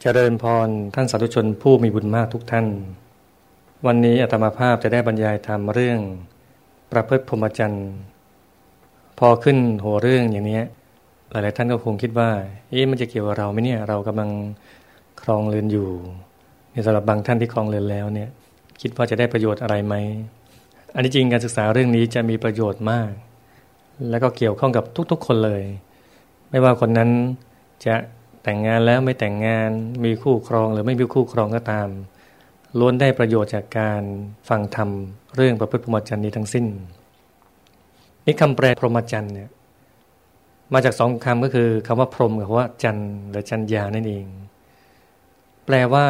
เจริญพรท่านสาธุชนผู้มีบุญมากทุกท่าน วันนี้อาตมาภาพจะได้บรรยายธรรมเรื่อง ประพฤติพรหมจรรย์พอขึ้นหัวเรื่องอย่างนี้หลายๆท่านก็คงคิดว่าเอ๊ะมันจะเกี่ยวกับเราไหมเนี่ยเรากำลังครองเรือนอยู่ในสำหรับบางท่านที่ครองเรือนแล้วเนี่ย คิดว่าจะได้ประโยชน์อะไรไหมอันนี้จริงการศึกษาเรื่องนี้จะมีประโยชน์มาก และก็เกี่ยวข้องกับทุกๆคนเลย ไม่ว่าคนนั้นจะ แต่งงานแล้วไม่แต่งงานมีคู่ครองหรือไม่มีคู่ครองก็ตาม ล้วนได้ประโยชน์จากการฟังธรรม เรื่องประพฤติพรหมจรรย์นี้ทั้งสิ้น นี่คำแปลพรหมจรรย์เนี่ยมาจากสองคำก็คือคำว่าพรหมกับว่าจันหรือจันยานั่นเอง แปลว่า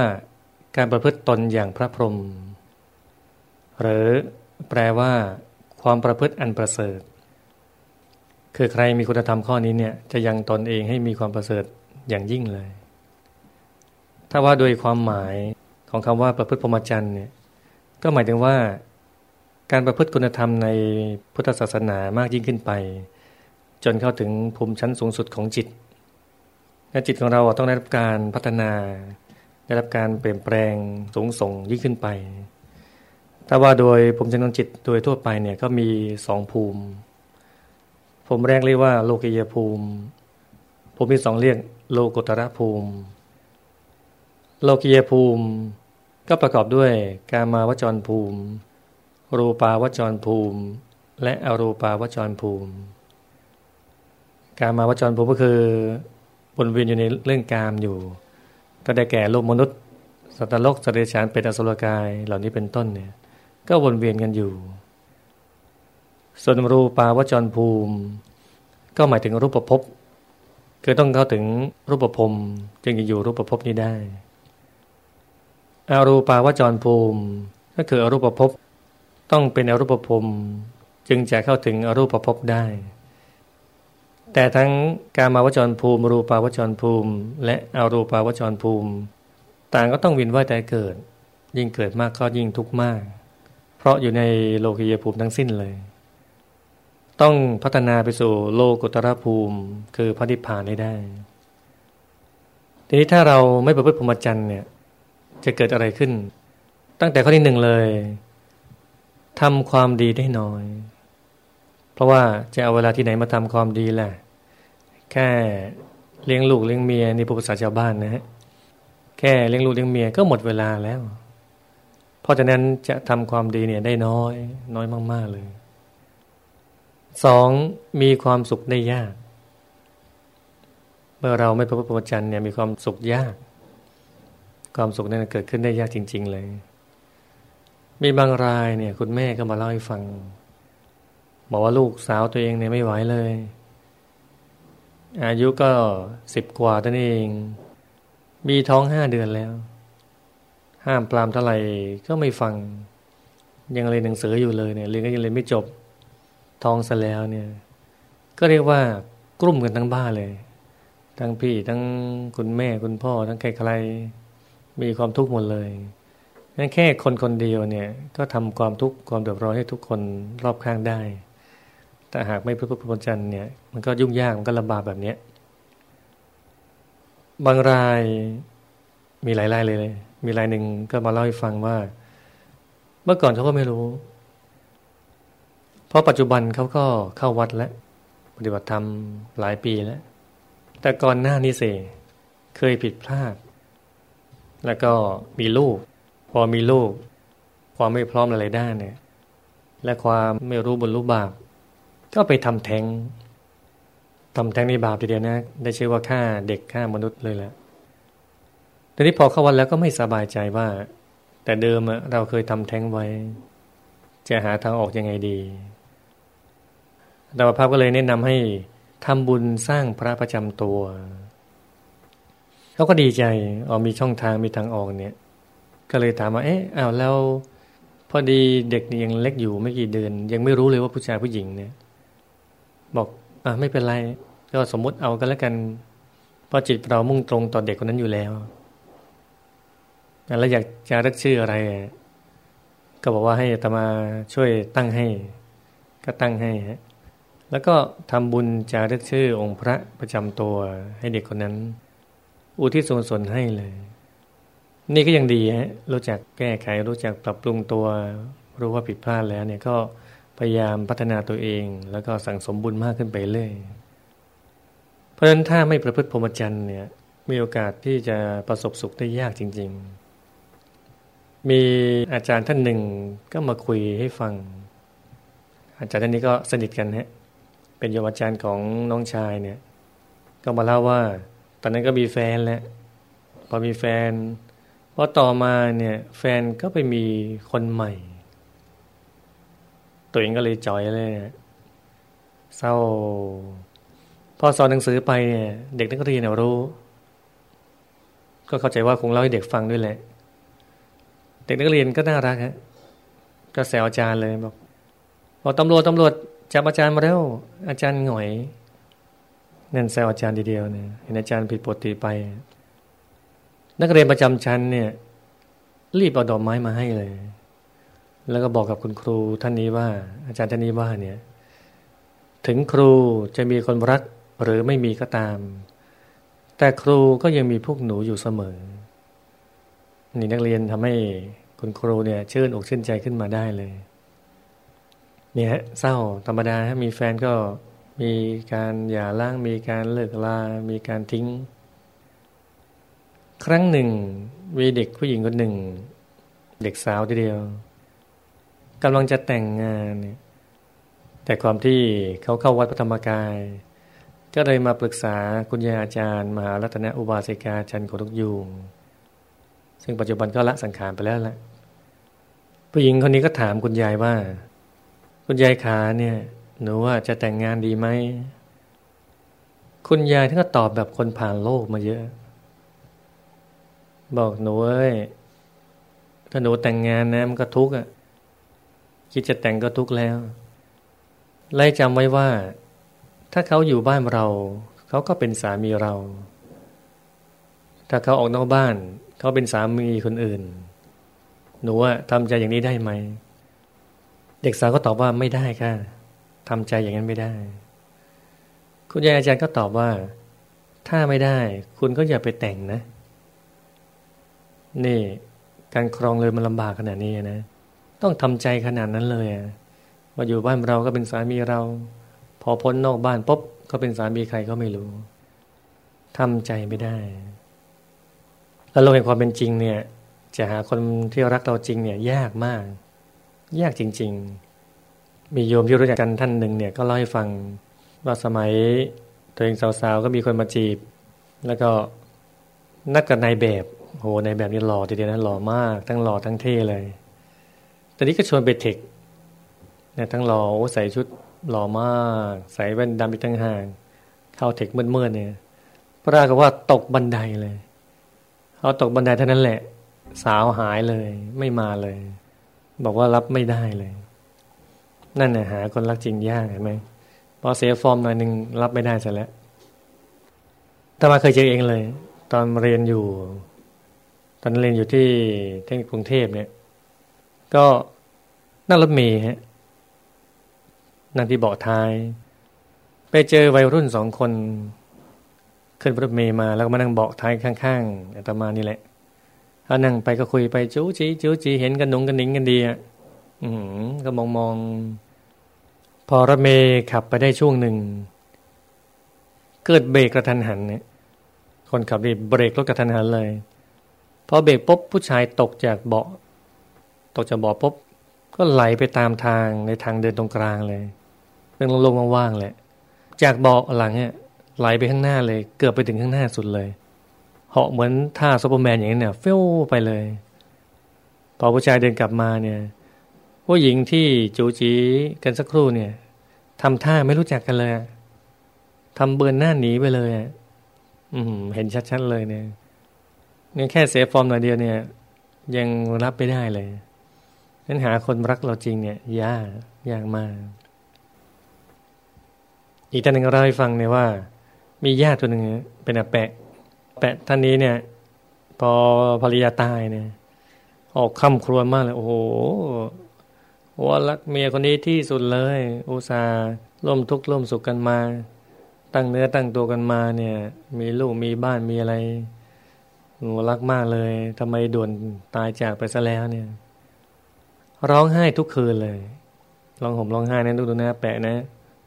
การประพฤติตนอย่างพระพรหมหรือแปลว่า ความประพฤติอันประเสริฐ คือใครมีคุณธรรมข้อนี้เนี่ยจะยังตนเองให้มีความประเสริฐ อย่างยิ่งเลย ถ้าว่าโดยความหมายของคำว่าประพฤติพรหมจรรย์เนี่ย ก็หมายถึงว่าการประพฤติคุณธรรมในพุทธศาสนามากยิ่งขึ้นไป จนเข้าถึงภูมิชั้นสูงสุดของจิตและจิตของเราต้องได้รับการพัฒนา ได้รับการเปลี่ยนแปลงสูงส่งยิ่งขึ้นไปถ้าว่าโดยภูมิชั้นของจิตโดยทั่วไปเนี่ยก็มีสองภูมิ ภูมิแรกเรียกว่าโลกิยภูมิ ภูมิที่สองเรียกโลกุตระภูมิ โลกิยภูมิก็ประกอบด้วยกามาวจรภูมิ รูปาวจรภูมิ และอรูปาวจรภูมิ กามาวจรภูมิก็คือวนเวียนอยู่ในเรื่องกามอยู่ ก็ได้แก่โลกมนุษย์สัตว์โลกสัตว์เดรัจฉานเป็นอสุรกายเหล่านี้เป็นต้นเนี่ย ก็วนเวียนกันอยู่ ส่วนรูปาวจรภูมิ ก็หมายถึงรูปภพ คือต้องเข้าถึงรูปภพจึงจะอยู่รูปภพนี้ได้อารูปาวจรภูมิ ก็คืออรูปภพต้องเป็นอรูปภพจึงจะเข้าถึงอรูปภพได้ แต่ทั้งการมาวจรภูมิ รูปาวจรภูมิ และอรูปาวจรภูมิ ต่างก็ต้องวินว่ายแต่เกิด ยิ่งเกิดมากก็ยิ่งทุกข์มาก เพราะอยู่ในโลกียภูมิทั้งสิ้นเลย ต้องพัฒนาไปสู่โลกุตรภูมิ คือพระนิพพานได้ ทีนี้ถ้าเราไม่ประพฤติพรหมจรรย์เนี่ย จะเกิดอะไรขึ้น ตั้งแต่ข้อที่หนึ่งเลยทำความดีได้น้อย เพราะว่าจะเอาเวลาที่ไหนมาทำความดีแหละแค่เลี้ยงลูกเลี้ยงเมียนี่ภาษาชาวบ้านนะฮะแค่เลี้ยงลูกเลี้ยงเมียก็หมดเวลาแล้ว เพราะฉะนั้นจะทำความดีเนี่ยได้น้อย น้อยมาก ๆเลย สองมีความสุขได้ยาก เมื่อเราไม่ประพฤติปฏิจันเนี่ยมีความสุขยาก ความสุขนั้นเกิดขึ้นได้ยากจริง ๆ เลย มีบางรายเนี่ย คุณแม่ก็มาเล่าให้ฟัง บอกว่าลูกสาวตัวเองเนี่ยไม่ไหวเลย อายุก็สิบกว่าตัวเอง มีท้องห้าเดือนแล้ว ห้ามปรามเท่าไหร่ก็ไม่ฟัง ยังเรียนหนังสืออยู่เลยเนี่ยเรียนก็ยังเรียนไม่จบ ท้องซะแล้วเนี่ย ก็เรียกว่ากลุ่มกันทั้งบ้านเลย ทั้งพี่ทั้งคุณแม่คุณพ่อ ทั้งใครๆมีความทุกข์หมดเลยนั่นแค่คนคนเดียวเนี่ยก็ทำความทุกข์ความเดือดร้อนให้ทุกคนรอบข้างได้แต่หากไม่พระพุทธพจน์เนี่ยมันก็ยุ่งยากมันก็ลำบากแบบเนี้ยบางรายมีหลายรายเลย มีรายหนึ่งก็มาเล่าให้ฟังว่า เมื่อก่อนเขาก็ไม่รู้ เพราะปัจจุบันเขาก็เข้าวัดแล้ว ปฏิบัติธรรมหลายปีแล้ว แต่ก่อนหน้านี้เสเคยผิดพลาด แล้วก็มีลูก พอมีลูก ความไม่พร้อมอะไรด้านเนี่ย และความไม่รู้บุญรู้บาป ก็ไปทำแท้งทำแท้งในบาปทีเดียวนะ ได้ชื่อว่าฆ่าเด็กฆ่ามนุษย์เลยแหละทีนี้พอเข้าวันแล้วก็ไม่สบายใจว่า แต่เดิมเราเคยทำแท้งไว้ จะหาทางออกยังไงดี ดาวภาพก็เลยแนะนำให้ทำบุญสร้างพระประจำตัวเขาก็ดีใจอ๋อมีช่องทางมีทางออกเนี่ย ก็เลยถามว่าเอ๊ะอ้าวแล้วพอดีเด็กยังเล็กอยู่ไม่กี่เดือน ยังไม่รู้เลยว่าผู้ชายผู้หญิงเนี่ย บอกอะไม่เป็นไร ก็สมมุติเอากันแล้วกันเพราะจิตเรามุ่งตรงต่อเด็กคนนั้นอยู่แล้วแล้วอยากจะรักชื่ออะไร ก็บอกว่าให้ตมาช่วยตั้งให้ ก็ตั้งให้ฮะ แล้วก็ทำบุญจารึกชื่อองค์พระประจำตัวให้เด็กคนนั้น อุทิศส่วนส่วนให้เลย นี่ก็ยังดีฮะรู้จักแก้ไขรู้จักปรับปรุงตัวรู้ว่าผิดพลาดแล้วเนี่ยก็พยายามพัฒนาตัวเอง แล้วก็สั่งสมบุญมากขึ้นไปเรื่อยเพราะฉะนั้นถ้าไม่ประพฤติพรหมจรรย์เนี่ยมีโอกาสที่จะประสบสุขได้ยากจริง ๆ มีอาจารย์ท่านหนึ่งก็มาคุยให้ฟัง อาจารย์ท่านนี้ก็สนิทกันฮะ เป็นยมอาจารย์ของน้องชายเนี่ย ก็มาเล่าว่า ตอนนั้นก็มีแฟนแล้วพอมีแฟนพอต่อมาเนี่ย แฟนก็ไปมีคนใหม่ ตัวเองก็เลยจอยเลยเศร้า พอสอนหนังสือไปเนี่ยเด็กนักเรียนรู้ ก็เข้าใจว่าคงเล่าให้เด็กฟังด้วยแหละ เด็กนักเรียนก็น่ารักฮะก็แซวอาจารย์เลยบอกบอกตำรวจตำรวจ จับอาจารย์มาแล้ว อาจารย์หงอยนั่นแซวอาจารย์ทีเดียวเนี่ยเห็นอาจารย์ผิดปกติไป นักเรียนประจำชั้นเนี่ย รีบเอาดอกไม้มาให้เลย แล้วก็บอกกับคุณครูท่านนี้ว่า อาจารย์ท่านนี้ว่าเนี่ย ถึงครูจะมีคนรักหรือไม่มีก็ตาม แต่ครูก็ยังมีพวกหนูอยู่เสมอ นี่นักเรียนทำให้คุณครูเนี่ย ชื่นอกชื่นใจขึ้นมาได้เลย เนี่ยเศร้าธรรมดามีแฟนก็มีการหย่าร้างมีการเลิกลา มีการทิ้ง ครั้งหนึ่งมีเด็กผู้หญิงคนหนึ่ง เด็กสาวทีเดียวกำลังจะแต่งงานเนี่ยแต่ความที่เขาเข้าวัดพระธรรมกาย ก็เลยมาปรึกษาคุณยายอาจารย์ มหารัตนอุบาสิกาจันโคทุกยูงซึ่งปัจจุบันก็ละสังขารไปแล้วแหละผู้หญิงคนนี้ก็ถามคุณยายว่า คุณยายขาเนี่ย หนูว่าจะแต่งงานดีไหม คุณยายท่านก็ตอบแบบคนผ่านโลกมาเยอะ บอกหนูเอ้ยถ้าหนูแต่งงานนะมันก็ทุกข์อะ คิดจะแต่งก็ทุกข์แล้ว ไล่จำไว้ว่า ถ้าเขาอยู่บ้านเรา เขาก็เป็นสามีเรา ถ้าเขาออกนอกบ้าน เขาเป็นสามีคนอื่น หนูว่าทำใจอย่างนี้ได้ไหม เด็กสาวก็ตอบว่าไม่ได้ค่ะทำใจอย่างนั้นไม่ได้ คุณยายอาจารย์ก็ตอบว่า ถ้าไม่ได้ คุณก็อย่าไปแต่งนะ นี่ การครองเลยมันลำบากขนาดนี้นะ ต้องทำใจขนาดนั้นเลยว่าอยู่บ้านเราก็เป็นสามีเรา พอพ้นนอกบ้านปุ๊บก็เป็นสามีใครก็ไม่รู้ทำใจไม่ได้แล้วโลกแห่งความเป็นจริงเนี่ย จะหาคนที่รักเราจริงเนี่ยยากมาก ยากจริง ๆ มีโยมที่รู้จักกันท่านหนึ่งเนี่ยก็เล่าให้ฟังว่าสมัยตัวเองสาวๆก็มีคนมาจีบ แล้วก็นัดกับนายแบบโหนายแบบนี่หล่อทีเดียวนะหล่อมาก ทั้งหล่อทั้งเท่เลยแต่นี้ก็ชวนไปเทคเนี่ยทั้งหล่อใส่ชุดหล่อมาก ใส่แว่นดำอีกตั้งห่าง เข้าเทคเมื่อๆเนี่ยปรากฏว่าตกบันไดเลยเขาตกบันไดเท่านั้นแหละ สาวหายเลย ไม่มาเลย บอกว่ารับไม่ได้เลย นั่นน่ะหาคนรักจริงยากเห็นไหมพอเสียฟอร์มหน่อยหนึ่งรับไม่ได้เสร็จแล้วถ้ามาเคยเจอเองเลย ตอนเรียนอยู่ ตอนเรียนอยู่ที่เทคนิคกรุงเทพเนี่ย ก็นั่งรถเมย์ฮะนั่งที่เบาะท้าย ไปเจอวัยรุ่นสองคน ขึ้นรถเมย์มาแล้วก็มานั่งเบาะท้ายข้างๆอาตมานี่แหละ เขานั่งไปก็คุยไปจู้จีจู้จีเห็นกันหนุงกันหนิงกันดีอะอืมก็มองมองพอรถเมย์ขับไปได้ช่วงหนึ่ง เกิดเบรกกระทันหันเนี่ย คนขับรีบเบรกรถกระทันหันเลยพอเบรกปุ๊บผู้ชายตกจากเบาะ ตกจากเบาะปุ๊บก็ไหลไปตามทางในทางเดินตรงกลางเลยเป็นโล่งๆว่างๆแหละ จากเบาะหลังเนี่ยไหลไปข้างหน้าเลย เกือบไปถึงข้างหน้าสุดเลย เหาะเหมือนท่าซูเปอร์แมนอย่างนี้เนี่ย fail ไปเลย พอผู้ชายเดินกลับมาเนี่ย ผู้หญิงที่จู๋จี๋กันสักครู่เนี่ยทำท่าไม่รู้จักกันเลยทำเบือนหน้าหนีไปเลยอืมเห็นชัดๆเลยเนี่ยเนี่ยแค่เสียฟอร์มหน่อยเดียวเนี่ย ยังรับไม่ได้เลยนั้นหาคนรักเราจริงเนี่ย ยากยากมาก อีกท่านหนึ่งเราให้ฟังเนี่ยว่า มีญาติตัวหนึ่งเป็นอาแปะ แปะท่านนี้เนี่ย พอภรรยาตายเนี่ย ออกคำครวญมากเลย โอ้โหว่ารักเมียคนนี้ที่สุดเลย อุตส่าห์ร่วมทุกข์ร่วมสุขกันมา ตั้งเนื้อตั้งตัวกันมาเนี่ย มีลูกมีบ้านมีอะไรรักมากเลยทำไมด่วนตายจากไปซะแล้วเนี่ย ร้องไห้ทุกคืนเลยร้องห่มร้องไห้นะดูดูนะแปะนะ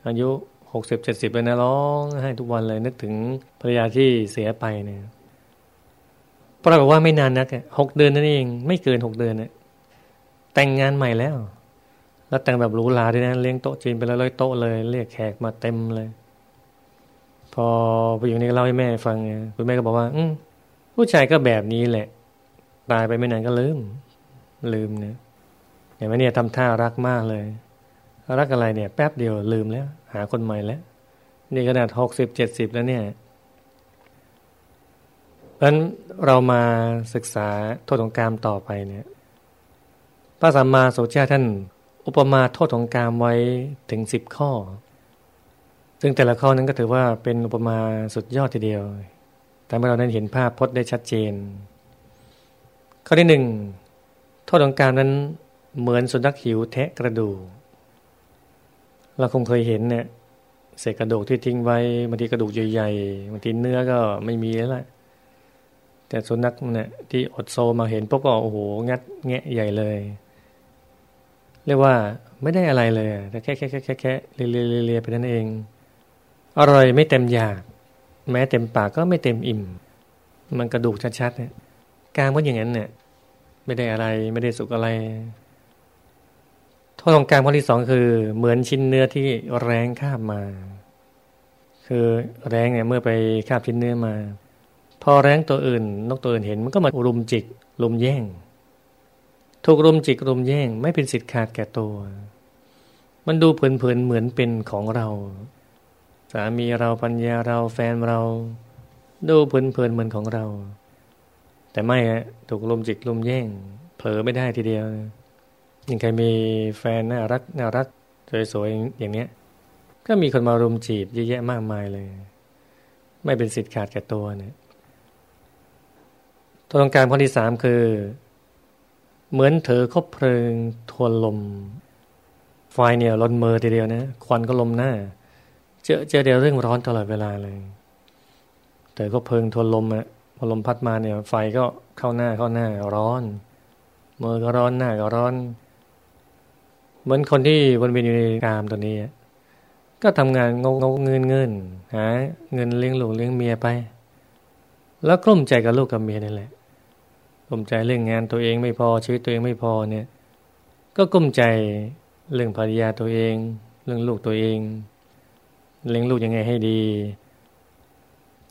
อายุ หกสิบเจ็ดสิบเลยนะร้องไห้ทุกวันเลย นึกถึงภรรยาที่เสียไปเนี่ยปรากฏว่าไม่นานนักหกเดือนนั่นเอง ไม่เกินหกเดือนเนี่ยแต่งงานใหม่แล้ว แล้วแต่งแบบหรูหราด้วยนะเลี้ยงโต๊ะจีนไปแล้วเลยโต๊ะเลย เรียกแขกมาเต็มเลย พอผู้หญิงนี้เล่าให้แม่ฟังคุณแม่ก็บอกว่า อืผู้ชายก็แบบนี้แหละ ตายไปไม่นานก็ลืม ลืมเนี่ยเห็นไหมเนี่ยทำท่ารักมากเลย รักอะไรเนี่ย แป๊บเดียวลืมแล้ว หาคนใหม่แล้ว นี่ขนาดหกสิบเจ็ดสิบแล้วเนี่ยเพราะฉะนั้นเรามาศึกษาโทษของกามต่อไปเนี่ยพระสัมมาสัมพุทธเจ้าท่าน อุปมาโทษของกามไว้ถึงสิบข้อ ซึ่งแต่ละข้อนั้นก็ถือว่าเป็นอุปมาสุดยอดทีเดียวแต่เมื่อเรานั้เห็นภาพพจน์ได้ชัดเจน ข้อที่หนึ่งโทษของการนั้นเหมือนสุนัขหิวแทะกระดูก เราคงเคยเห็นเนี่ยเศษกระดูกที่ทิ้งไว้บางทีกระดูกใหญ่ๆบางทีเนื้อก็ไม่มีแล้วละแต่สุนัขเนี่ยที่อดโซมาเห็นปุ๊บก็โอ้โหงัดแงะใหญ่เลย เรียกว่าไม่ได้อะไรเลยแต่แค่แค่แค่แค่แค่เลียเลียไปนั่นเอง อร่อยไม่เต็มอยาก แม้เต็มปากก็ไม่เต็มอิ่ม มันกระดูกชัดๆเนี่ยกางก็อย่างนั้นเนี่ยไม่ได้อะไรไม่ได้สุกอะไร โทษของกางข้อที่สองคือ เหมือนชิ้นเนื้อที่แรงข้ามมา คือแรงเนี่ยเมื่อไปคาบชิ้นเนื้อมา พอแรงตัวอื่น นกตัวอื่นเห็นมันก็มารุมจิกรุมแย่ง ถูกรุมจิกรุมแย่ง ไม่เป็นสิทธิ์ขาดแก่ตัว มันดูเพลินๆเหมือนเป็นของเรา สามีเราปัญญาเราแฟนเรา ดูเพลินเพลินเหมือนของเรา แต่ไม่ฮะถูกลมจิกลมแย่ง เผลอไม่ได้ทีเดียว ยังใครมีแฟนน่ารักน่ารักสวยๆอย่างเนี้ย ก็มีคนมารุมจีบเยอะแยะมากมายเลย ไม่เป็นสิทธิ์ขาดแก่ตัวเนี่ยตัวตรงการข้อที่สามคือ เหมือนเธอคบเพลิงทวนลม ไฟเนี่ยลนเมอทีเดียวนะควันก็ลมหน้า เจอเจอเดียวเรื่องร้อนตลอดเวลาเลยแต่ก็เพิงทวนลมอะพอลมพัดมาเนี่ย ไฟก็เข้าหน้าเข้าหน้าร้อนมือก็ร้อนหน้าก็ร้อน เหมือนคนที่วนเวียนอยู่ในกามตัวนี้ ก็ทำงานงงงเงินเงินหาเงินเลี้ยงลูกเลี้ยงเมียไป แล้วกลุ้มใจกับลูกกับเมียนี่แหละกลุ้มใจเรื่องงานตัวเองไม่พอชีวิตตัวเองไม่พอเนี่ย ก็กลุ้มใจเรื่องภรรยาตัวเอง เรื่องลูกตัวเอง เลี้ยงลูกยังไงให้ดี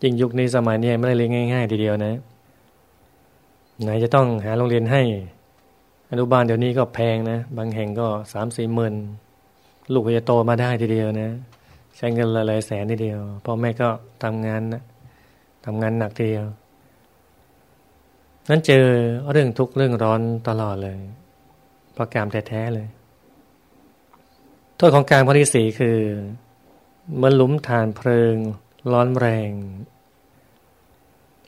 จริงยุคนี้สมัยนี้ไม่ได้เลี้ยงง่ายๆทีเดียวนะไหนจะต้องหาโรงเรียนให้ อนุบาลเดี๋ยวนี้ก็แพงนะ บางแห่งก็สามสี่หมื่นลูกจะโตมาได้ทีเดียวนะ ใช้เงินหลายแสนทีเดียวพ่อแม่ก็ทำงานนะทำงานหนักทีเดียว นั้นเจอเรื่องทุกข์เรื่องร้อนตลอดเลยประการแท้ๆเลย โทษของการพอที่สี่คือเมื่อหลุมฐานเพลิง ร้อนแรง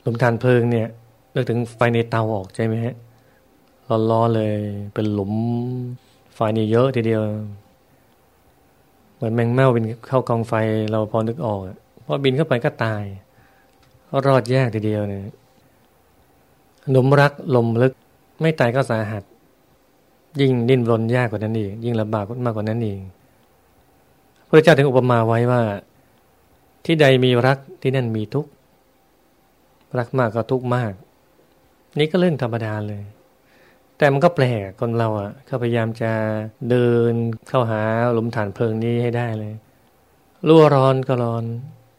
หลุมฐานเพลิงเนี่ยนึกถึงไฟในเตาออกใช่ไหมฮะ ร้อนๆเลย เป็นหลุมไฟนี่เยอะทีเดียว เหมือนแมงเม่าบินเข้ากองไฟเราพอนึกออกพอบินเข้าไปก็ตาย รอดยากทีเดียวเนี่ยหนุ่มรักลมลึก ไม่ตายก็สาหัส ยิ่งดิ้นรนยากกว่านั้นอีกยิ่งลำบากมากกว่านั้นอีกพระเจ้าถึงอุปมาไว้ว่า ที่ใดมีรักที่นั่นมีทุกข์รักมากก็ทุกข์มาก นี่ก็เรื่องธรรมดาเลย แต่มันก็แปลกคนเราอะเขาพยายามจะเดินเข้าหาหลุมฐานเพลิงนี้ให้ได้เลยรั่วร้อนก็ร้อน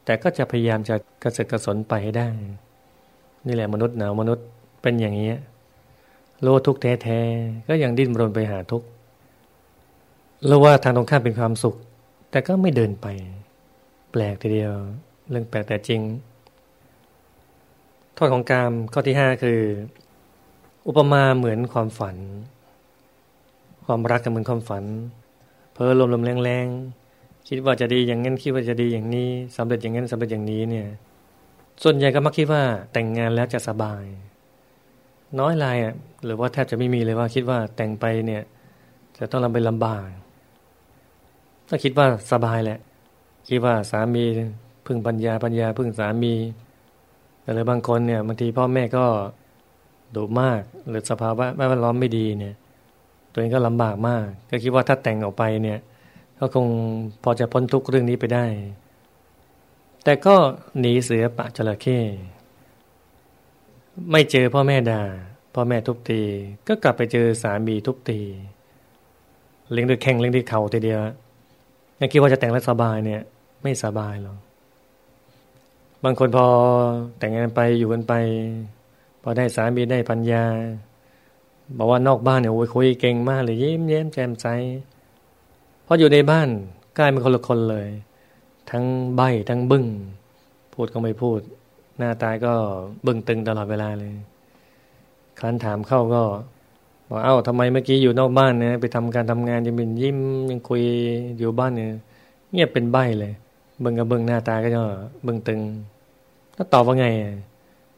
แต่ก็จะพยายามจะกระเสกกระสนไปให้ได้ นี่แหละมนุษย์หนาวมนุษย์เป็นอย่างนี้รู้ทุกแท้ๆก็ยังดิ้นรนไปหาทุกข์รู้ว่าทางตรงข้ามเป็นความสุข แต่ก็ไม่เดินไป แปลกทีเดียว เรื่องแปลกแต่จริงโทษของกามข้อที่ห้าคือ อุปมาเหมือนความฝัน ความรักก็เหมือนความฝัน เพ้อลมลมแรงแรงคิดว่าจะดีอย่างนั้นคิดว่าจะดีอย่างนี้สำเร็จอย่างนั้นสำเร็จอย่างนี้เนี่ย ส่วนใหญ่ก็มักคิดว่าแต่งงานแล้วจะสบาย น้อยรายอะหรือว่าแทบจะไม่มีเลยว่าคิดว่าแต่งไปเนี่ย จะต้องลำไปลำบากก็คิดว่าสบายแหละ คิดว่าสามีพึ่งปัญญาปัญญาพึ่งสามีแต่รือบางคนเนี่ยบางทีพ่อแม่ก็ ดุมาก หรือสภาวะแวดล้อมไม่ดีเนี่ย ตัวเองก็ลำบากมาก ก็คิดว่าถ้าแต่งออกไปเนี่ย ก็คงพอจะพ้นทุกเรื่องนี้ไปได้ แต่ก็หนีเสือปะจระเข้ไม่เจอพ่อแม่ด่าพ่อแม่ทุบตี ก็กลับไปเจอสามีทุบตีเลี้ยงด้วยแข่งเลี้ยงด้วยเข่าทีเดียวยังคิดว่าจะแต่งแล้วสบายเนี่ย ไม่สบายหรอกบางคนพอแต่งงานไปอยู่กันไป พอได้สามีได้ปัญญา บอกว่านอกบ้านเนี่ยโอ้ยคุยเก่งมากเลยยิ้มแย้มแจ่มใสพออยู่ในบ้านกลายเป็นคนละคนเลย ทั้งใบทั้งบึง้งพูดก็ไม่พูด หน้าตาก็บึ้งตึงตลอดเวลาเลยคันถามเข้าก็บอกเอ้าทำไมเมื่อกี้อยู่นอกบ้านเนี่ยไปทำการทำงานยังเป็นยิ้มยังคุยอยู่บ้านเนี่ยเงียบเป็นใบเลยเบิ่งกับเบิ่งหน้าตาก็จะเบิ่งตึง ก็ตอบว่าไง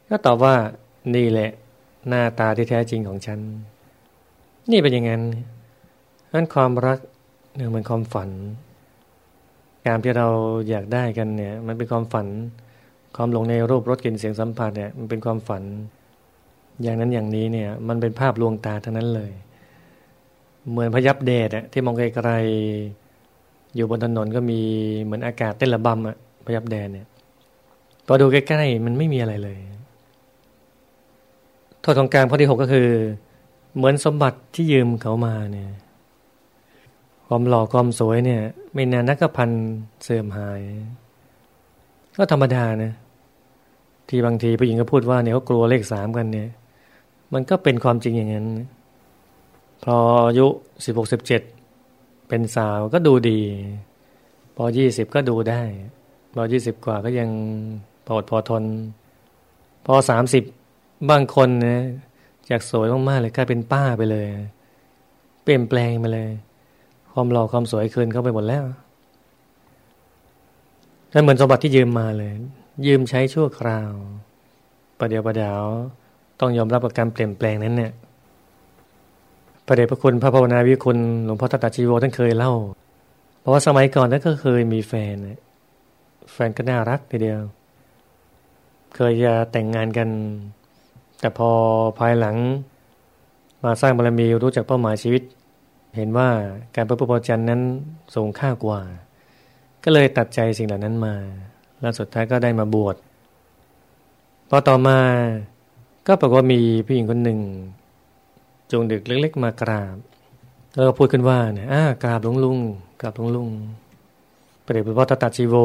ก็ตอบว่า นี่แหละ หน้าตาที่แท้จริงของฉัน นี่เป็นอย่างนั้นนั้นความรักเนี่ยมันความฝัน การที่เราอยากได้กันเนี่ย มันเป็นความฝัน ความหลงในรูปรสกลิ่นเสียงสัมผัสเนี่ยมันเป็นความฝัน อย่างนั้นอย่างนี้เนี่ย มันเป็นภาพลวงตาทั้งนั้นเลย เหมือนพยับเดชอะที่มองไกลๆอยู่บนถนนก็มีเหมือนอากาศเต้นระบำอะพยับแดนเนี่ยพอดูใกล้ๆมันไม่มีอะไรเลย โทษของการข้อที่หกก็คือ เหมือนสมบัติที่ยืมเขามาเนี่ย ความหล่อความสวยเนี่ย ไม่นานนักพันเสื่อมหาย ก็ธรรมดานะ ที่บางทีผู้หญิงก็พูดว่าเนี่ยเขากลัวเลขสามกันเนี่ย มันก็เป็นความจริงอย่างนั้นพออายุสิบหกสิบเจ็ดเป็นสาวก็ดูดี พอยี่สิบก็ดูได้ พอยี่สิบกว่าก็ยังพอดพอทน พอสามสิบ บางคนนะจากสวยมากๆเลยกลายเป็นป้าไปเลย เปลี่ยนแปลงไปเลย ความหล่อความสวยคืนเข้าไปหมดแล้วนั่นเหมือนสมบัติที่ยืมมาเลย ยืมใช้ชั่วคราว ประเดี๋ยวประเดี๋ยวต้องยอมรับกับการเปลี่ยนแปลงนั้นเนี่ยประเดชพระคุณพระภาวนาวิคุณหลวงพ่อตตาชีโวท่านเคยเล่า เพราะว่าสมัยก่อนท่านก็เคยมีแฟนแฟนก็น่ารักทีเดียว เคยจะแต่งงานกัน แต่พอภายหลังมาสร้างบารมีรู้จักเป้าหมายชีวิต เห็นว่าการประพฤติพรหมนั้นสูงค่ากว่า ก็เลยตัดใจสิ่งเหล่านั้นมาแล้วสุดท้ายก็ได้มาบวชพอต่อมาก็ปรากฏว่ามีผู้หญิงคนหนึ่งจงดึกเล็กๆมากราบแล้วก็พูดขึ้นว่าเนี่ยอ้ากราบหลวงลุงกราบหลวงลุงประเดชพระพุทธตัดชีโว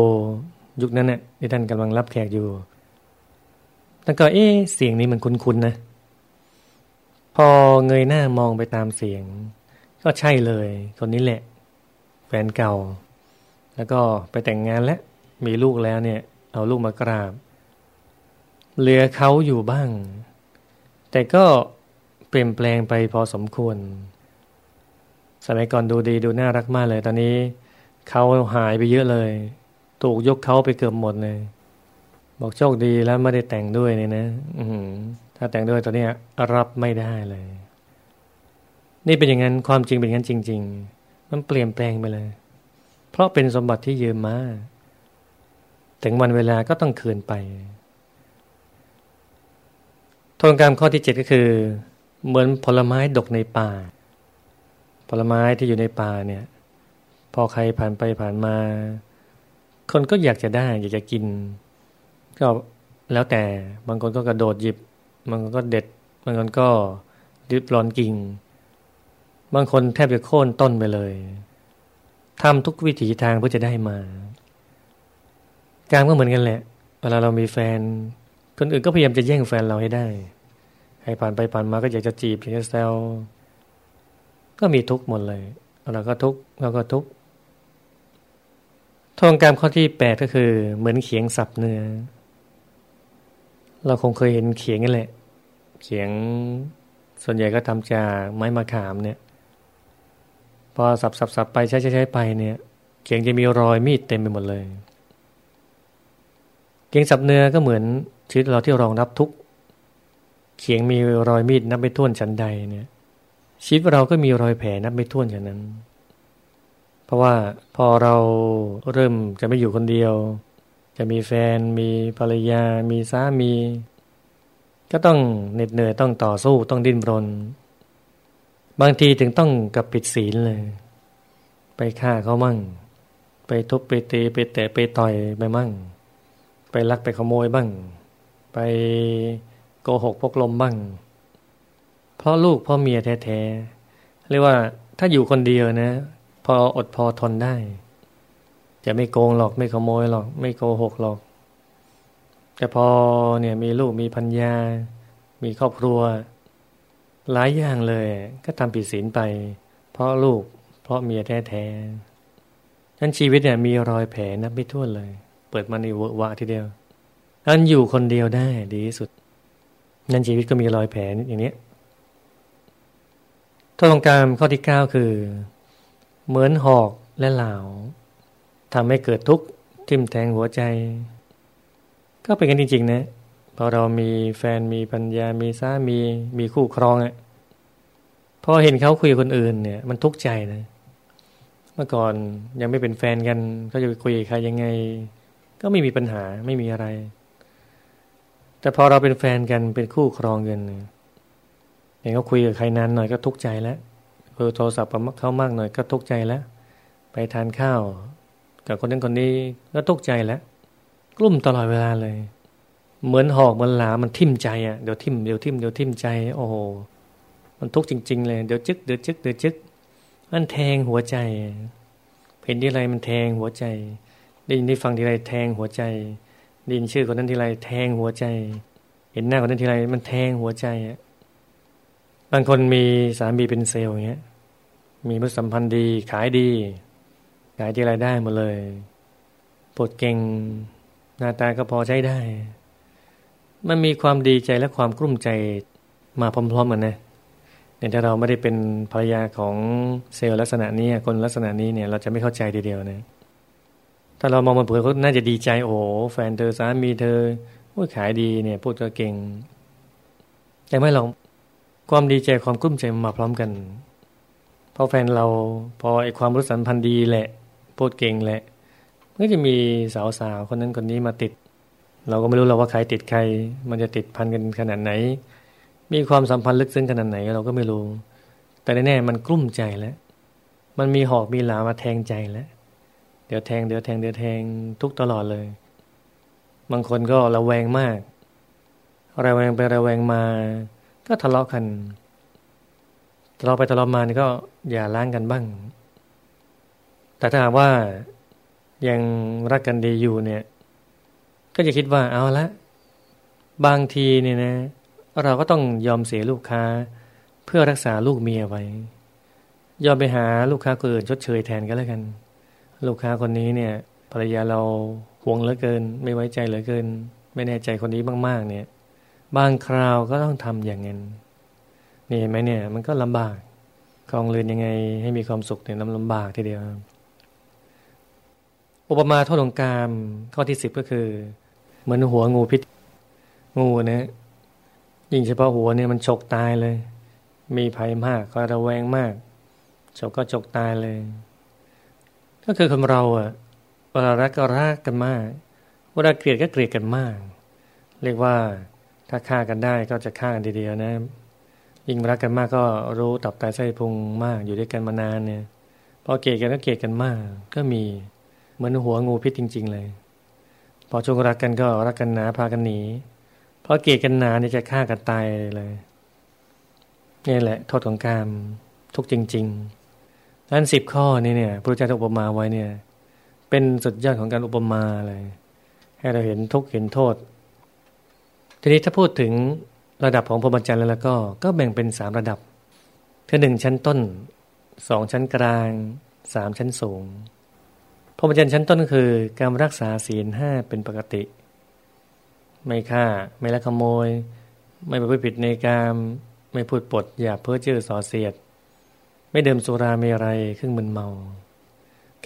ยุคนั้นเนี่ยที่ท่านกำลังรับแขกอยู่ แล้วก็เอ๊เสียงนี้มันคุ้นๆนะ พอเงยหน้ามองไปตามเสียง ก็ใช่เลย คนนี้แหละ แฟนเก่า แล้วก็ไปแต่งงานแล้ว มีลูกแล้วเนี่ย เอาลูกมากราบ เหลือเขาอยู่บ้าง แต่ก็เปลี่ยนแปลงไปพอสมควร สมัยก่อนดูดีดูน่ารักมากเลย ตอนนี้เขาหายไปเยอะเลย ถูกยกเขาไปเกือบหมดเลย บอกโชคดีแล้วไม่ได้แต่งด้วยเนี่ยนะถ้าแต่งด้วยตอนนี้รับไม่ได้เลย นี่เป็นอย่างนั้นความจริงเป็นอย่างนั้นจริง ๆ มันเปลี่ยนแปลงไปเลย เพราะเป็นสมบัติที่ยืมมาถึงวันเวลาก็ต้องคืนไปทงการข้อที่เจ็ดก็คือ เหมือนผลไม้ดกในป่า ผลไม้ที่อยู่ในป่าเนี่ย พอใครผ่านไปผ่านมา คนก็อยากจะได้ อยากจะกิน ก็แล้วแต่บางคนก็กระโดดหยิบบางคนก็เด็ด บางคนก็ดิบร้อนกิ่ง บางคนแทบจะโค่นต้นไปเลยทำทุกวิถีทางเพื่อจะได้มา การก็เหมือนกันแหละ เวลาเรามีแฟน คนอื่นก็พยายามจะแย่งแฟนเราให้ได้ ให้ผ่านไปผ่านมาก็อยากจะจีบอยากจะแซวก็มีทุกหมดเลย เราก็ทุกเราก็ทุกทองการข้อที่แปดก็คือ เหมือนเขียงสับเนื้อ เราคงเคยเห็นเขียงนี่แหละ เขียงส่วนใหญ่ก็ทำจากไม้มะขามเนี่ย พอสับสับสับไปใช้ใช้ใช้ไปเนี่ย เขียงจะมีรอยมีดเต็มไปหมดเลย เขียงสับเนื้อก็เหมือนชีวิตเราที่รองรับทุกเขียงมีรอยมีดนับไม่ถ้วนชั้นใดเนี่ย ชีวิตเราก็มีรอยแผลนับไม่ถ้วนอย่างนั้น เพราะว่าพอเราเริ่มจะไม่อยู่คนเดียว จะมีแฟน มีภรรยา มีสามี ก็ต้องเหน็ดเหนื่อยต้องต่อสู้ต้องดิ้นรน บางทีถึงต้องกับปิดศีลเลย ไปฆ่าเขามั่ง ไปทุบไปตีไปแตะไปต่อยไปมั่ง ไปลักไปขโมยบ้าง ไปโกหกพกลมบ้าง เพราะลูกพ่อเมียแท้ๆเรียกว่าถ้าอยู่คนเดียวนะ พออดพอทนได้ จะไม่โกงหรอกไม่ขโมยหรอก ไม่โกหกหรอก แต่พอเนี่ยมีลูกมีพัญญา มีครอบครัว หลายอย่างเลย ก็ทำผิดศีลไป เพราะลูก เพราะเมียแท้ๆนั้นชีวิตเนี่ยมีรอยแผลนับไม่ถ้วนเลย เปิดมาในเววะทีเดียวนั้นอยู่คนเดียวได้ดีที่สุด นั้นชีวิตก็มีรอยแผลอย่างนี้ทศงการข้อที่เก้าคือ เหมือนหอกและเหลา ทำให้เกิดทุกข์ทิ่มแทงหัวใจ ก็เป็นกันจริง ๆ นะพอเรามีแฟนมีปัญญา มีสามีมีคู่ครองอะ่ะพอเห็นเขาคุยกับคนอื่นเนี่ย มันทุกข์ใจนะ เมื่อก่อนยังไม่เป็นแฟนกันเขาจะไปคุยกับใครยังไง ก็ไม่มีปัญหาไม่มีอะไร แต่พอเราเป็นแฟนกันเป็นคู่ครองกันเนี่ยเห็นเขาคุยกับใครนานหน่อยก็ทุกข์ใจแล้วเออโทรศัพท์กับเขามากหน่อยก็ทุกข์ใจแล้ว ไปทานข้าว กับคนนั้นคนนี้ก็ทุกใจแล้วกลุ่มตลอดเวลาเลย เหมือนหอกเหมือนหลามันทิ่มใจอะเดี๋ยวทิ่มเดี๋ยวทิ่มเดี๋ยวทิ่มใจ โอ้โหมันทุกข์จริง ๆ เลยเดี๋ยวจึกเดี๋ยวจึกเดี๋ยวจึกมันแทงหัวใจเห็นที่ไรมันแทงหัวใจ ได้ยินได้ฟังทีไรแทงหัวใจได้ยินชื่อคนนั้นทีไรแทงหัวใจ เห็นหน้าคนนั้นทีไรมันแทงหัวใจอะบางคนมีสามีเป็นเซลล์อย่างเงี้ย มีมุสัมพันธ์ดีขายดี ขายที่รายได้หมดเลยปวดเก่งหน้าตาก็พอใช้ได้ มันมีความดีใจและความกลุ้มใจมาพร้อมๆกันนะเนี่ยถ้าเราไม่ได้เป็นภรรยาของเซลล์ลักษณะนี้คนลักษณะนี้เนี่ยเราจะไม่เข้าใจทีเดียวนะถ้าเรามองมาเผื่อเขาน่าจะดีใจโอ้แฟนเธอสามีเธอโอ้ขายดีเนี่ยพูดก็เก่ง แต่ไม่ลองความดีใจความกลุ้มใจมาพร้อมกัน เพราะแฟนเราพอไอความรู้สัมพันธ์ดีแหละ พูดเก่งแหละก็จะมีสาวๆคนนั้นคนนี้มาติด เราก็ไม่รู้เราว่าใครติดใคร มันจะติดพันกันขนาดไหน มีความสัมพันธ์ลึกซึ้งขนาดไหนเราก็ไม่รู้ แต่แน่ๆมันกลุ้มใจแล้ว มันมีหอกมีหลามาแทงใจแล้ว เดี๋ยวแทงเดี๋ยวแทงเดี๋ยวแทงทุกตลอดเลย บางคนก็ระแวงมาก ระแวงไประแวงมา ก็ทะเลาะกันทะเลาะไปทะเลาะมานี่ก็อย่าล้างกันบ้าง แต่ถ้าหากว่ายังรักกันดีอยู่เนี่ย ก็จะคิดว่าเอาละ บางทีเนี่ยนะ เราก็ต้องยอมเสียลูกค้า เพื่อรักษาลูกเมียไว้ ยอมไปหาลูกค้าคนอื่นชดเชยแทนก็แล้วกัน ลูกค้าคนนี้เนี่ยภรรยาเราห่วงเหลือเกิน ไม่ไว้ใจเหลือเกิน ไม่แน่ใจคนนี้มากๆ เนี่ย บางคราวก็ต้องทำอย่างนั้นนี่เห็นไหมเนี่ย มันก็ลำบากคลองเรือนยังไง ให้มีความสุขเนี่ยลำลำบากทีเดียว อุปมาโทษของกามข้อที่สิบก็คือ เหมือนหัวงูพิษ งูเนี่ยยิ่งเฉพาะหัวเนี่ยมันฉกตายเลย มีภัยมากก็ระแวงมากฉกก็ฉกตายเลย ก็คือคนเราอะเวลารักก็รักกันมากเวลาเกลียดก็เกลียดกันมาก เรียกว่าถ้าฆ่ากันได้ก็จะฆ่ากันเดียวนะ ยิ่งรักกันมากก็รู้ตับไตไส้พุงมากอยู่ด้วยกันมานานเนี่ยพอเกลียดกันก็เกลียดกันมาก ก็มี เหมือนหัวงูพิษจริง ๆ เลย พอช่วงรักกันก็รักกันหนาพากันหนีพอเกลียดกันหนาเนี่ยจะฆ่ากันตายเลยนี่แหละ โทษของกามทุกจริงๆนั้นสิบข้อนี้เนี่ยพระเจ้าอุปมาไว้เนี่ย เป็นสุดยอดของการอุปมาเลย ให้เราเห็นทุกเห็นโทษ ทีนี้ถ้าพูดถึงระดับของพรหมจรรย์แล้วก็ ก็แบ่งเป็นสามระดับคือหนึ่งชั้นต้นสองชั้นกลางสามชั้นสูง พรมจรรย์ชั้นต้นก็คือ การรักษาศีลห้าเป็นปกติ ไม่ฆ่า ไม่ลักขโมย ไม่ไปผิดในกามไม่พูดปด อย่าเพ้อเจ้อส่อเสียด ไม่ดื่มสุราเมรัยครึ่งมึนเมา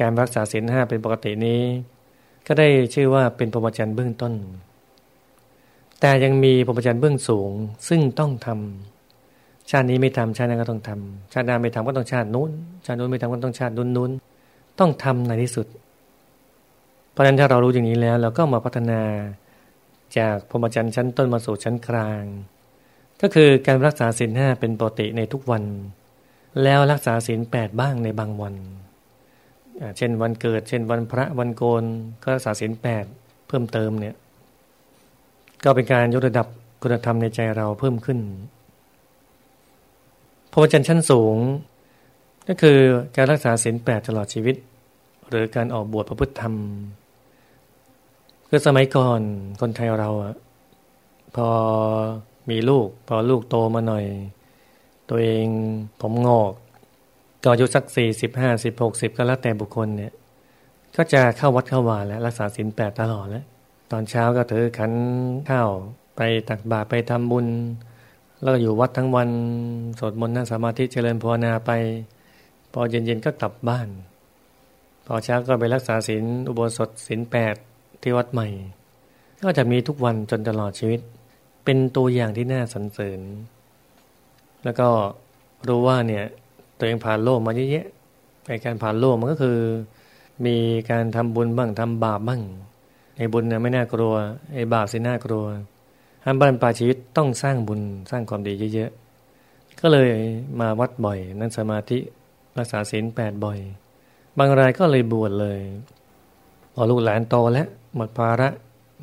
การรักษาศีลห้าเป็นปกตินี้ ก็ได้ชื่อว่าเป็นพรหมจรรย์เบื้องต้น แต่ยังมีพรหมจรรย์เบื้องสูงซึ่งต้องทำชาตินี้ไม่ทำชาตินั้นก็ต้องทำชาติหน้าไม่ทำก็ต้องชาตินู้น ชาตินู้นไม่ทำก็ต้องชาตินู้นนู้น ต้องทำในที่สุด เพราะฉะนั้นถ้าเรารู้อย่างนี้แล้ว เราก็มาพัฒนาจากพรหมจรรย์ชั้นต้นมาสู่ชั้นกลาง ก็คือการรักษาศีลห้าเป็นปกติในทุกวัน แล้วรักษาศีลแปดบ้างในบางวัน เช่นวันเกิด เช่นวันพระวันโกนก็รักษาศีลแปดเพิ่มเติมเนี่ยก็เป็นการยกระดับคุณธรรมในใจเราเพิ่มขึ้นพรหมจรรย์ชั้นสูง ก็คือการรักษาศีลแปดตลอดชีวิต หรือการออกบวชประพฤติธรรมคือสมัยก่อนคนไทยเราอะพอมีลูก พอลูกโตมาหน่อย ตัวเองผมงอกก็อายุสักสี่สิบห้าสิบหกสิบก็แล้วแต่บุคคลเนี่ย ก็จะเข้าวัดเข้าวาแล้ว รักษาศีลแปดตลอดแล้ว ตอนเช้าก็ถือขันข้าวไปตักบาตรไปทำบุญ แล้วก็อยู่วัดทั้งวันสวดมนต์นั่งสมาธิเจริญภาวนาไป พอเย็นๆก็กลับบ้าน พอเช้าก็ไปรักษาศีลอุโบสถศีลแปดที่วัดใหม่ ก็จะมีทุกวันจนตลอดชีวิต เป็นตัวอย่างที่น่าสรรเสริญ แล้วก็รู้ว่าเนี่ยตัวเองผ่านโลกมาเยอะแยะในการผ่านโลกมันก็คือ มีการทำบุญบ้างทำบาปบ้างไอ้บุญเนี่ยไม่น่ากลัวไอ้บาปสิน่ากลัวห้ามบ้านปลาชีวิตต้องสร้างบุญสร้างความดีเยอะๆก็เลยมาวัดบ่อยนั่งสมาธิ รักษาศีลแปดบ่อย บางรายก็เลยบวชเลย พอลูกหลานโตแล้วหมดภาระ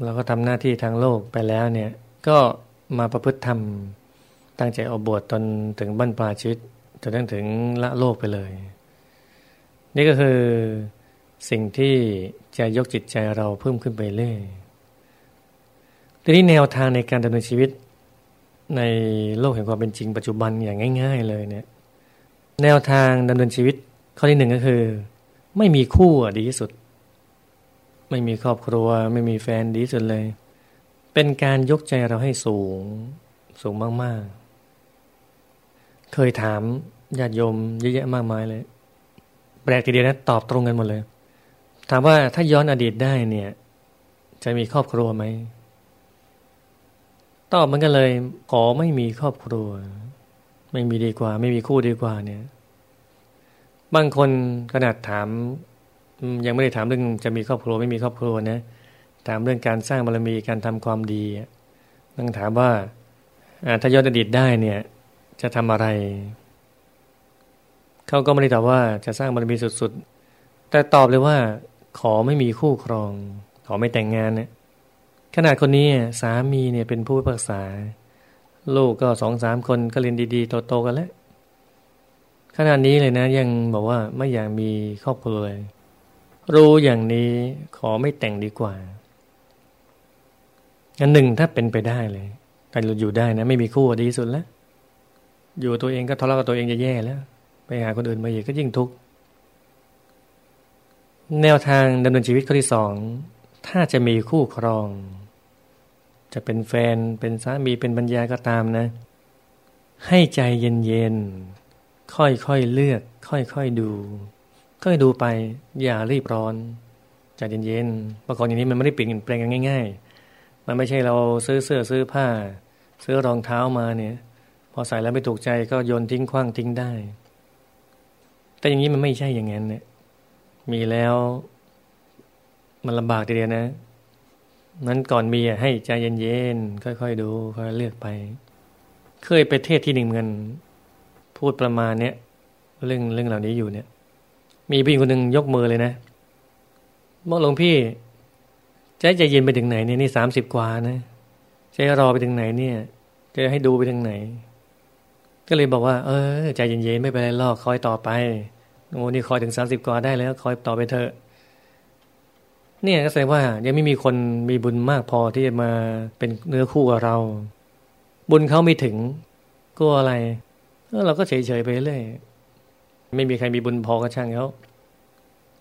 เราก็ทำหน้าที่ทางโลกไปแล้วเนี่ย ก็มาประพฤติธรรม ตั้งใจเอาบวชตนถึงบั้นปลาชิตจนถึงละโลกไปเลย นี่ก็คือสิ่งที่จะยกจิตใจเราเพิ่มขึ้นไปเรื่อยทีนี้แนวทางในการดำเนินชีวิตในโลกแห่งความเป็นจริงปัจจุบันอย่างง่าย ๆ เลยเนี่ย แนวทางดำเนินชีวิตข้อที่หนึ่งก็คือ ไม่มีคู่ดีที่สุด ไม่มีครอบครัว ไม่มีแฟนดีที่สุดเลย เป็นการยกใจเราให้สูง สูงมาก ๆ เคยถามญาติโยมเยอะแยะมากมายเลย แปลกทีเดียวนะตอบตรงกันหมดเลย ถามว่าถ้าย้อนอดีตได้เนี่ย จะมีครอบครัวไหมตอบเหมันกันเลยขอไม่มีครอบครัว ไม่มีดีกว่า ไม่มีคู่ดีกว่า เนี่ย บางคนขนาดถาม ยังไม่ได้ถามเรื่องจะมีครอบครัวไม่มีครอบครัวนะถามเรื่องการสร้างบารมีการทำความดีต้องถามว่าถ้าย้อนอดีตได้เนี่ย จะทำอะไร เขาก็ไม่ได้ตอบว่าจะสร้างบารมีสุดๆ แต่ตอบเลยว่า ขอไม่มีคู่ครอง ขอไม่แต่งงานเนี่ยขนาดคนนี้สามีเนี่ยเป็นผู้พิพากษา ลูกก็สองสามคนก็เรียนดีๆโตๆกันแล้วขนาดนี้เลยนะยังบอกว่าไม่อยากมีครอบครัวเลยรู้อย่างนี้ขอไม่แต่งดีกว่าอันหนึ่งถ้าเป็นไปได้เลยแต่เรอยู่ได้นะไม่มีคู่ดีสุดแล้ว อยู่ตัวเองก็ทะเลาะกับตัวเองจะแย่แล้ว ไปหาคนอื่นมาอีกก็ยิ่งทุกข์แนวทางดำเนินชีวิตข้อที่สองถ้าจะมีคู่ครอง จะเป็นแฟนเป็นสามีเป็นบัญญาก็ตามนะ ให้ใจเย็นๆ ค่อยๆเลือก ค่อยๆดูค่อยดูไป อย่ารีบร้อนใจเย็นๆเพราะของอย่างนี้มันไม่ได้เปลี่ยนแปลงกันง่าย ๆ มันไม่ใช่เราซื้อเสื้อซื้อผ้า ซื้อรองเท้ามาเนี่ย พอใส่แล้วไม่ถูกใจก็โยนทิ้งคว้างทิ้งได้ แต่อย่างนี้มันไม่ใช่อย่างนั้นเนี่ยมีแล้ว มันลำบากทีเดียวนะ นั้นก่อนมีให้ใจเย็นๆค่อยๆดูค่อยเลือกไป เคยไปเทศที่หนึ่งเงิน พูดประมาณเนี้ยเรื่องเรื่องเหล่านี้อยู่เนี่ย มีพี่คนหนึ่งยกมือเลยนะบอกหลวงพี่ใจใจเย็นไปถึงไหนเนี่ยนี่สามสิบกว่านะใจรอไปถึงไหนเนี่ยจะให้ดูไปถึงไหน ก็เลยบอกว่า เออใจเย็นๆไม่เป็นไรลอกคอยต่อไปโอ้นี่คอยถึงสามสิบกว่าได้แล้ว คอยต่อไปเถอะ เนี่ยก็แสดงว่ายังไม่มีคนมีบุญมากพอที่จะมาเป็นเนื้อคู่กับเรา บุญเขาไม่ถึงก็อะไรเราก็เฉยๆไปเรื่อยไม่มีใครมีบุญพอก็ช่างเขา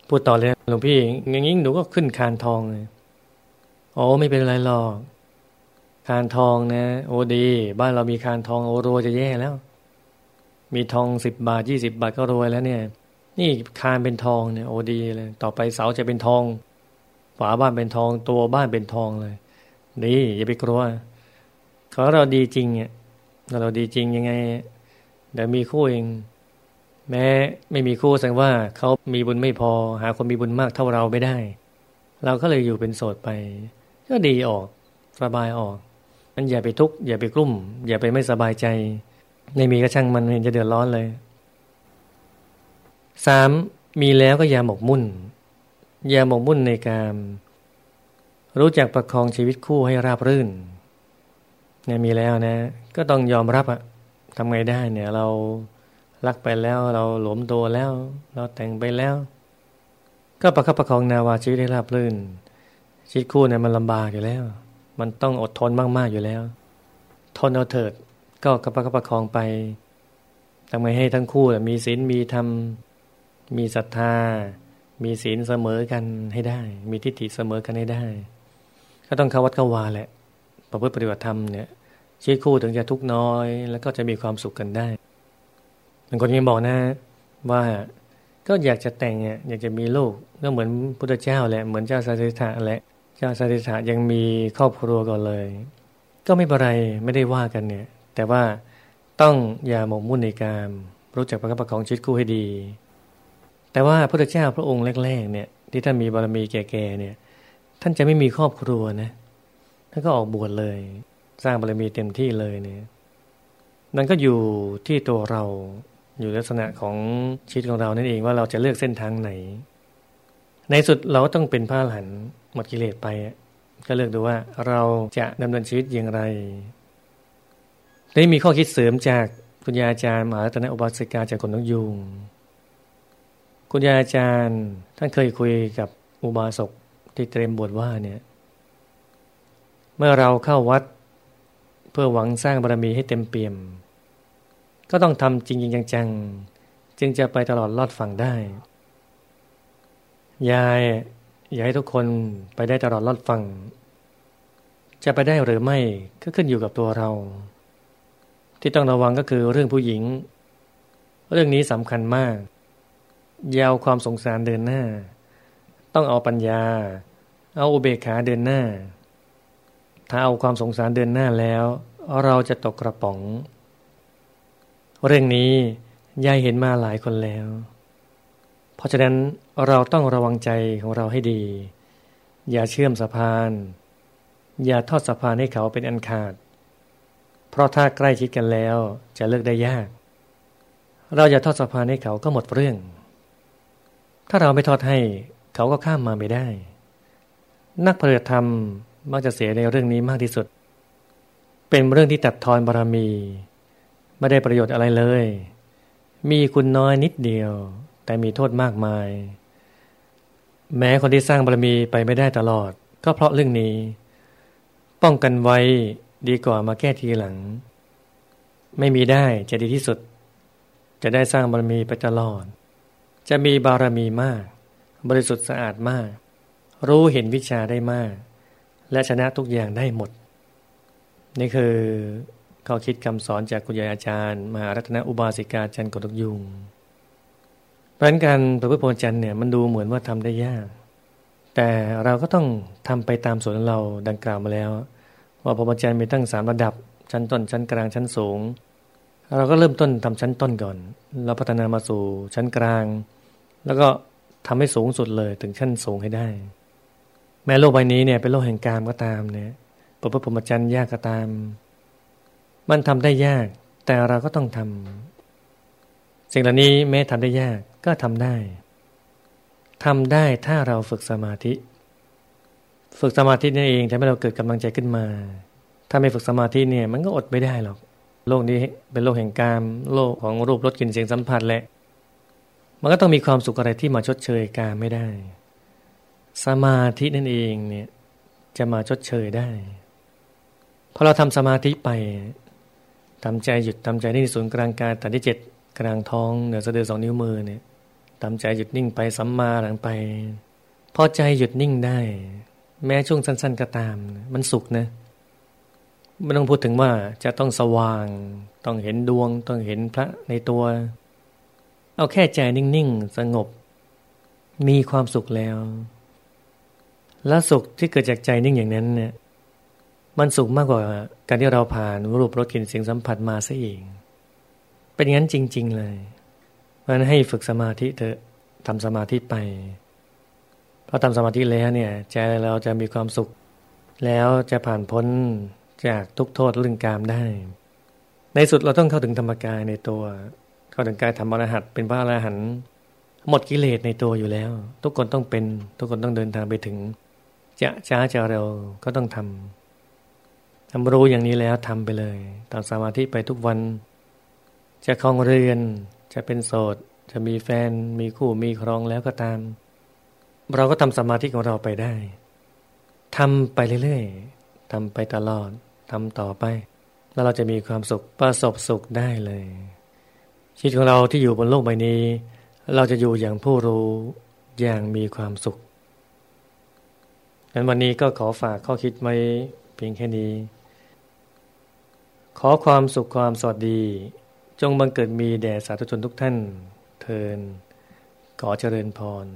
พูดต่อเลยหลวงพี่อย่างนี้หนูก็ขึ้นคานทองเลยโอ้ไม่เป็นไรหรอกคานทองนะ โอ้ดี บ้านเรามีคานทองโอ้รวยจะแย่แล้ว มีทองสิบบาทยี่สิบาทก็รวยแล้วเนี่ย นี่คานเป็นทองเนี่ย โอ้ดีเลย ต่อไปเสาจะเป็นทอง ฝาบ้านเป็นทองตัวบ้านเป็นทองเลยนี่อย่าไปกลัวเขาเราดีจริงเนี่ยเราดีจริงยังไงเดี๋ยวมีคู่เอง แม้ไม่มีคู่แสดงว่าเขามีบุญไม่พอ หาคนมีบุญมากเท่าเราไม่ได้ เราก็เลยอยู่เป็นโสดไป ก็ดีออกสบายออกมันอย่าไปทุกข์อย่าไปกลุ้ม อย่าไปไม่สบายใจในมีก็ช่างมันเห็นจะเดือดร้อนเลยสามมีแล้วก็อย่าหมกมุ่น อย่าหมกมุ่นในการ รู้จักประคองชีวิตคู่ให้ราบรื่นเนี่ยมีแล้วนะ ก็ต้องยอมรับอะทำไงได้เนี่ย เรารักไปแล้ว เราหลวมตัวแล้ว เราแต่งไปแล้ว ก็ประคับประคองนาวาชีวิตให้ราบรื่น ชีวิตคู่เนี่ยมันลำบากอยู่แล้ว มันต้องอดทนมากๆอยู่แล้ว ทนเอาเถิด ก็กระประคับประคองไปทำไงให้ทั้งคู่มีศีลมีธรรมมีศรัทธา มีศีลเสมอกันให้ได้ มีทิฏฐิเสมอกันให้ได้ ก็ต้องเข้าวัดเข้าวาแหละ ประพฤติปฏิบัติธรรมเนี่ยชีวิตคู่ถึงจะทุกน้อย แล้วก็จะมีความสุขกันได้บางคนยังบอกนะ ว่าก็อยากจะแต่งเนี่ยอยากจะมีลูกก็เหมือนพุทธเจ้าแหละเหมือนเจ้าสัตถะแหละเจ้าสัตถะยังมีครอบครัวก่อนเลย ก็ไม่เป็นไรไม่ได้ว่ากันเนี่ย แต่ว่าต้องอย่าหมกมุ่นในการรู้จักประคับประคองชีวิตคู่ให้ดี แต่ว่าพระเจ้าพระองค์แรกๆเนี่ย ที่ท่านมีบารมีแก่ๆเนี่ย ท่านจะไม่มีครอบครัวนะท่านก็ออกบวชเลย สร้างบารมีเต็มที่เลยเนี่ยนั่นก็อยู่ที่ตัวเราอยู่ลักษณะของชีวิตของเรานั่นเองว่าเราจะเลือกเส้นทางไหน ในสุดเราก็ต้องเป็นพระหลันหมดกิเลสไป ก็เลือกดูว่าเราจะดำเนินชีวิตอย่างไรนี่มีข้อคิดเสริมจากคุณยาอาจารย์มหารัตนะอุบาสิกาจากคนน้องยุง คุณยายอาจารย์ ท่านเคยคุยกับอุบาสกที่เตรียมบวชว่าเนี่ย เมื่อเราเข้าวัด เพื่อหวังสร้างบารมีให้เต็มเปี่ยม ก็ต้องทำจริงจริงจังๆจึงจะไปตลอดลอดฝั่งได้ ยายอยากให้ทุกคนไปได้ตลอดลอดฝั่งจะไปได้หรือไม่ก็ขึ้นอยู่กับตัวเรา ที่ต้องระวังก็คือเรื่องผู้หญิง เรื่องนี้สำคัญมาก ยาวความสงสารเดินหน้า ต้องเอาปัญญา เอาอุเบกขาเดินหน้า ถ้าเอาความสงสารเดินหน้าแล้ว เราจะตกกระป๋อง เรื่องนี้ยายเห็นมาหลายคนแล้ว เพราะฉะนั้นเราต้องระวังใจของเราให้ดี อย่าเชื่อมสะพาน อย่าทอดสะพานให้เขาเป็นอันขาด เพราะถ้าใกล้ชิดกันแล้วจะเลิกได้ยาก เราอย่าทอดสะพานให้เขาก็หมดเรื่อง ถ้าเราไม่ทอดให้เขาก็ข้ามมาไม่ได้ นักปฏิบัติธรรมมักจะเสียในเรื่องนี้มากที่สุด เป็นเรื่องที่ตัดทอนบารมี ไม่ได้ประโยชน์อะไรเลย มีคุณน้อยนิดเดียว แต่มีโทษมากมาย แม้คนที่สร้างบารมีไปไม่ได้ตลอด ก็เพราะเรื่องนี้ ป้องกันไว้ดีกว่ามาแก้ทีหลัง ไม่มีได้จะดีที่สุด จะได้สร้างบารมีไปตลอด จะมีบารมีมาก บริสุทธิ์สะอาดมาก รู้เห็นวิชาได้มาก และชนะทุกอย่างได้หมด นี่คือข้อคิดคำสอนจากคุณยายอาจารย์ มหารัตนอุบาสิกาจันกตุกยุงเพราะการประพฤติพรจันเนี่ยมันดูเหมือนว่าทำได้ยาก แต่เราก็ต้องทำไปตามส่วนเราดังกล่าวมาแล้ว ว่าพรหมจรรย์มีตั้งสามระดับ ชั้นต้น ชั้นกลางชั้นสูงเราก็เริ่มต้นทำชั้นต้นก่อน เราพัฒนามาสู่ชั้นกลาง แล้วก็ทำให้สูงสุดเลย ถึงขั้นสูงให้ได้ แม้โลกใบนี้เนี่ยเป็นโลกแห่งกามก็ตามเนี่ยปรพรหมจรรย์ยากก็ตาม มันทำได้ยาก แต่เราก็ต้องทำสิ่งเหล่านี้แม้ทำได้ยากก็ทำได้ทำได้ถ้าเราฝึกสมาธิ ฝึกสมาธินี่เองทำให้เราเกิดกำลังใจขึ้นมา ถ้าไม่ฝึกสมาธิเนี่ย มันก็อดไม่ได้หรอก โลกนี้เป็นโลกแห่งกาม โลกของรูปรสกลิ่นเสียงสัมผัสแหละ มันก็ต้องมีความสุขอะไรที่มาชดเชยการไม่ได้ สมาธินั่นเองเนี่ยจะมาชดเชยได้พอเราทำสมาธิไปทำใจหยุดทำใจนิ่งศูนย์กลางกายตัดที่เจ็ดกลางท้องเหนือสะดือสองนิ้วมือเนี่ยทำใจหยุดนิ่งไปสัมมาหลังไป พอใจหยุดนิ่งได้ แม้ช่วงสั้น ๆก็ตาม มันสุขนะไม่ต้องพูดถึงว่าจะต้องสว่าง ต้องเห็นดวง ต้องเห็นพระในตัว เอาแค่ใจนิ่งๆ สงบ มีความสุขแล้ว และสุขที่เกิดจากใจนิ่งอย่างนั้นเนี่ยมันสุขมากกว่าการที่เราผ่านรูปรสกลิ่นเสียงสัมผัสมาซะเองเป็นงั้นจริง ๆ เลยเพราะนั้นให้ฝึกสมาธิเถอะทำสมาธิไปพอทำสมาธิแล้วเนี่ยใจเราจะมีความสุข แล้วจะผ่านพ้นจากทุกโทษเรื่องกามได้ ในสุดเราต้องเข้าถึงธรรมกายในตัวาถึงกายธรรมอรหัตเป็นพระอรหันต์หมดกิเลสในตัวอยู่แล้ว ทุกคนต้องเป็น ทุกคนต้องเดินทางไปถึง จะช้าจะเร็วก็ต้องทำทำรู้อย่างนี้แล้วทำไปเลยตามสมาธิไปทุกวัน จะคลองเรือน จะเป็นโสด จะมีแฟน มีคู่มีครองแล้วก็ตาม เราก็ทำสมาธิของเราไปได้ทำไปเรื่อยๆทำไปตลอดทำต่อไป แล้วเราจะมีความสุขประสบสุขได้เลย ชีวิตของเราที่อยู่บนโลกใบนี้ เราจะอยู่อย่างผู้รู้อย่างมีความสุขงั้นวันนี้ก็ขอฝากข้อคิดไว้เพียงแค่นี้ ขอความสุขความสวัสดี จงบังเกิดมีแด่สาธุชนทุกท่านเทินขอเจริญพร